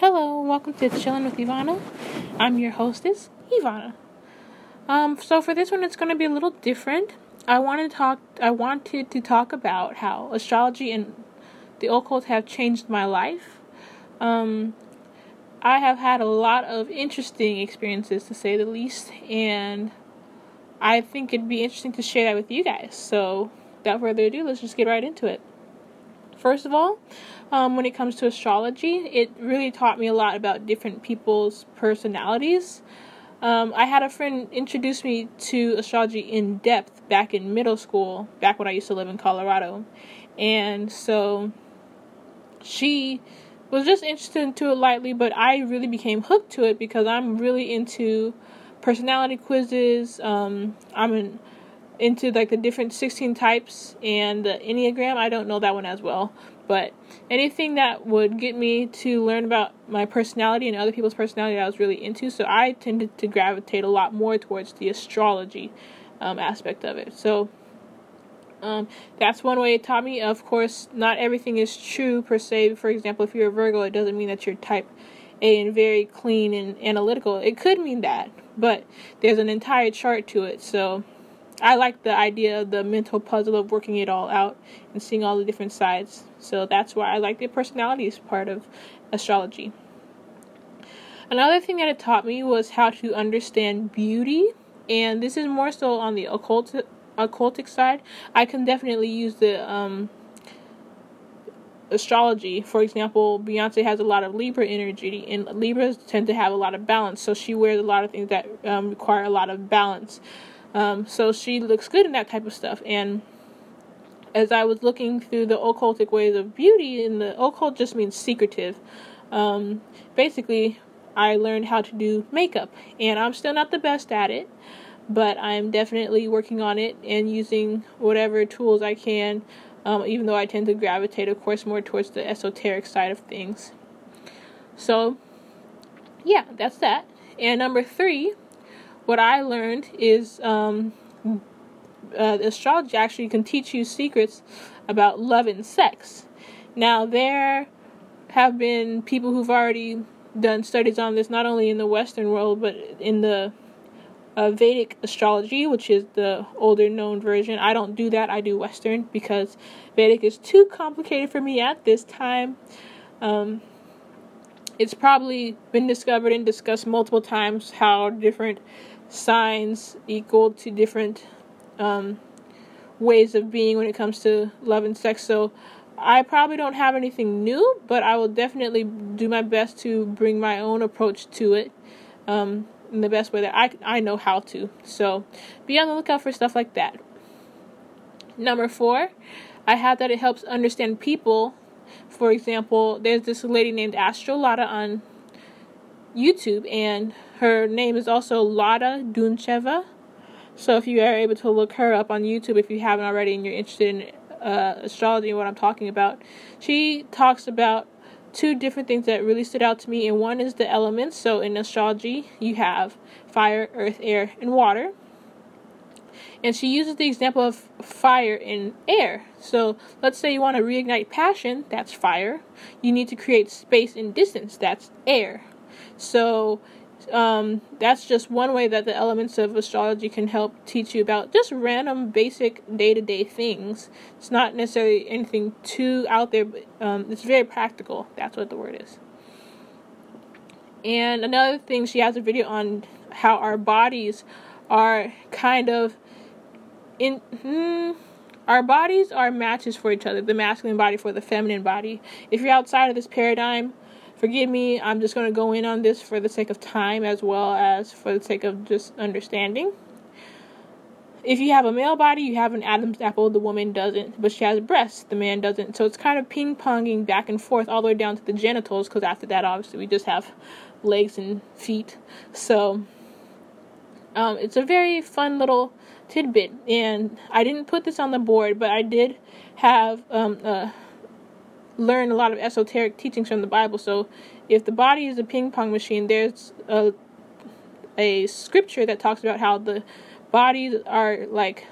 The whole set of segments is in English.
Hello, welcome to Chilling with Ivana. I'm your hostess, Ivana. Um, so for this one, it's going to be a little different. I want to talk. I wanted to talk about how astrology and the occult have changed my life. Um, I have had a lot of interesting experiences, to say the least, and I think it'd be interesting to share that with you guys. So, without further ado, let's just get right into it. First of all, um, when it comes to astrology, it really taught me a lot about different people's personalities. Um, I had a friend introduce me to astrology in depth back in middle school, back when I used to live in Colorado. And so she was just interested into it lightly, but I really became hooked to it because I'm really into personality quizzes. Um, I'm in, into like the different 16 types and the Enneagram. I don't know that one as well, but anything that would get me to learn about my personality and other people's personality I was really into. So I tended to gravitate a lot more towards the astrology um, aspect of it. So um, that's one way it taught me. Of course, not everything is true per se. For example, if you're a Virgo, it doesn't mean that you're type A and very clean and analytical. It could mean that, but there's an entire chart to it. So I like the idea of the mental puzzle of working it all out and seeing all the different sides. So that's why I like the personalities part of astrology. Another thing that it taught me was how to understand beauty, and this is more so on the occult occultic side. I can definitely use the um, astrology. For example, Beyonce has a lot of Libra energy, and Libras tend to have a lot of balance. So she wears a lot of things that um, require a lot of balance. Um, so she looks good in that type of stuff. And as I was looking through the occultic ways of beauty, and the occult just means secretive. Um, basically, I learned how to do makeup, and I'm still not the best at it, but I'm definitely working on it and using whatever tools I can. Um, even though I tend to gravitate, of course, more towards the esoteric side of things. So, yeah, that's that. And number three what I learned is um, uh, astrology actually can teach you secrets about love and sex. Now, there have been people who've already done studies on this, not only in the Western world, but in the uh, Vedic astrology, which is the older known version. I don't do that, I do Western because Vedic is too complicated for me at this time. Um, it's probably been discovered and discussed multiple times how different signs equal to different um, ways of being when it comes to love and sex. So I probably don't have anything new, but I will definitely do my best to bring my own approach to it um, in the best way that I, I know how to. So be on the lookout for stuff like that. Number four, I have that it helps understand people. For example, there's this lady named Astrolata on YouTube, and her name is also Lada Duncheva. So if you are able to look her up on YouTube, if you haven't already, and you're interested in uh, astrology and what I'm talking about, she talks about two different things that really stood out to me, and one is the elements. So in astrology, you have fire, earth, air, and water. And she uses the example of fire and air. So let's say you want to reignite passion, that's fire. You need to create space and distance, that's air. So um, that's just one way that the elements of astrology can help teach you about just random, basic day to day things. It's not necessarily anything too out there, but um, it's very practical. That's what the word is. And another thing, she has a video on how our bodies are kind of in. Hmm, our bodies are matches for each other, the masculine body for the feminine body. If you're outside of this paradigm, Forgive me, I'm just going to go in on this for the sake of time as well as for the sake of just understanding. If you have a male body, you have an Adam's apple, the woman doesn't, but she has breasts, the man doesn't. So it's kind of ping ponging back and forth all the way down to the genitals, because after that, obviously, we just have legs and feet. So um, it's a very fun little tidbit, and I didn't put this on the board, but I did have um, a learn a lot of esoteric teachings from the Bible. So, if the body is a ping pong machine, there's a a scripture that talks about how the bodies are like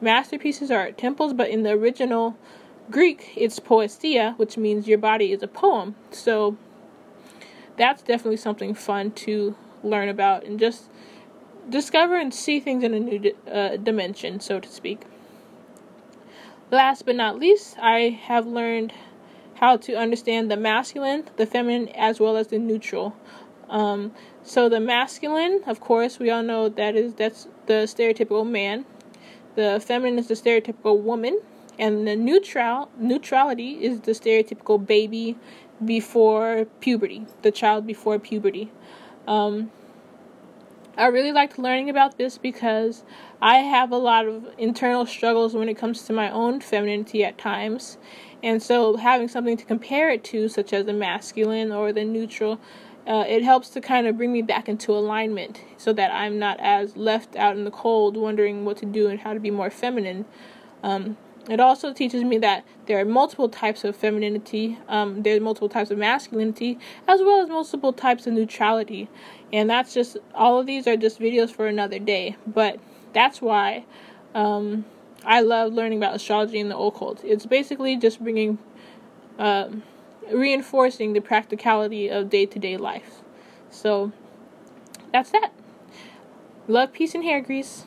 masterpieces or temples, but in the original Greek, it's poesia, which means your body is a poem. So, that's definitely something fun to learn about and just discover and see things in a new uh, dimension, so to speak. Last but not least, I have learned how to understand the masculine, the feminine, as well as the neutral. Um, so the masculine, of course, we all know that is that's the stereotypical man. The feminine is the stereotypical woman, and the neutral neutrality is the stereotypical baby before puberty, the child before puberty. Um, I really liked learning about this because I have a lot of internal struggles when it comes to my own femininity at times. And so having something to compare it to, such as the masculine or the neutral, uh, it helps to kind of bring me back into alignment so that I'm not as left out in the cold wondering what to do and how to be more feminine. Um, it also teaches me that there are multiple types of femininity, um, there's multiple types of masculinity, as well as multiple types of neutrality. And that's just, all of these are just videos for another day. But that's why um, I love learning about astrology and the occult. It's basically just bringing, uh, reinforcing the practicality of day to day life. So that's that. Love, peace, and hair grease.